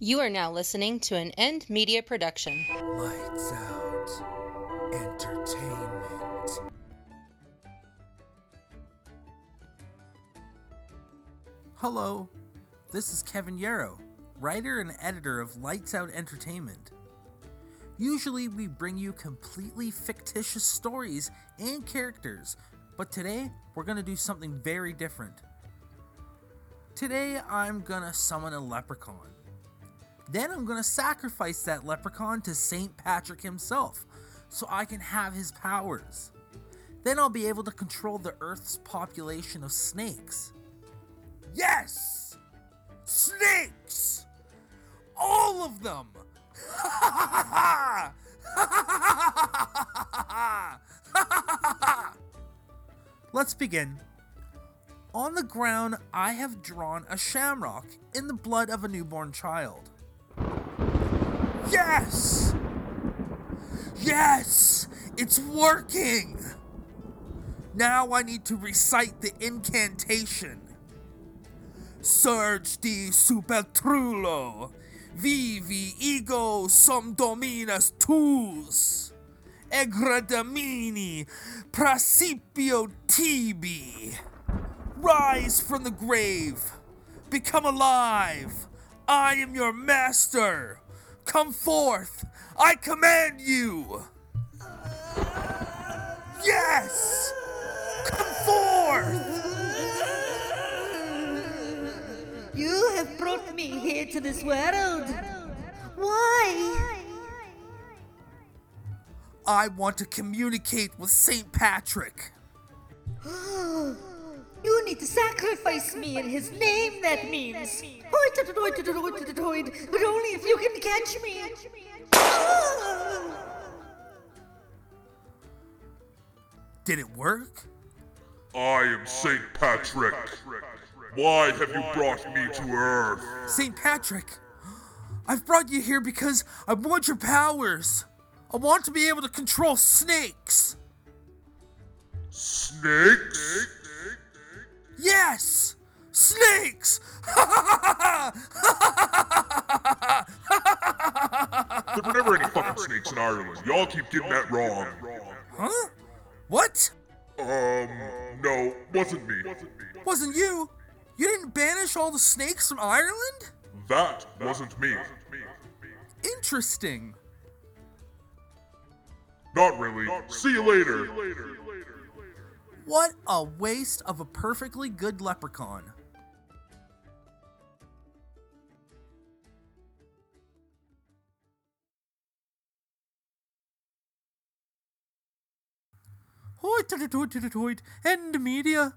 You are now listening to an End Media production. Lights out. Entertainment. Hello, this is Kevin Yarrow, writer and editor of Lights Out Entertainment. Usually, we bring you completely fictitious stories and characters, but today we're going to do something very different. Today, I'm going to summon a leprechaun. Then, I'm going to sacrifice that leprechaun to St. Patrick himself so I can have his powers. Then, I'll be able to control the Earth's population of snakes. Yes! Snakes! All of them! Let's begin. On the ground, I have drawn a shamrock in the blood of a newborn child. Yes! Yes! It's working! Now I need to recite the incantation. Surge di supertrullo, vivi ego sum dominus tuus, egredamini principio tibi. Rise from the grave, become alive. I am your master. Come forth, I command you. Yes! Come forth! You have brought me here to this world. Why? I want to communicate with St. Patrick. You need to sacrifice me in his name, that means. But only if you can catch me. Did it work? I am Saint Patrick. Why have you brought me to Earth? St. Patrick, I've brought you here because I want your powers. I want to be able to control snakes. Snakes? Yes! Snakes! There were never any fucking snakes in Ireland. Y'all keep getting that wrong. huh? What? Um, no, wasn't me. Wasn't you? You didn't banish all the snakes from Ireland? That wasn't me. Interesting. Not really. See you later. What a waste of a perfectly good leprechaun. Hoi, toit, toit, toit, end media.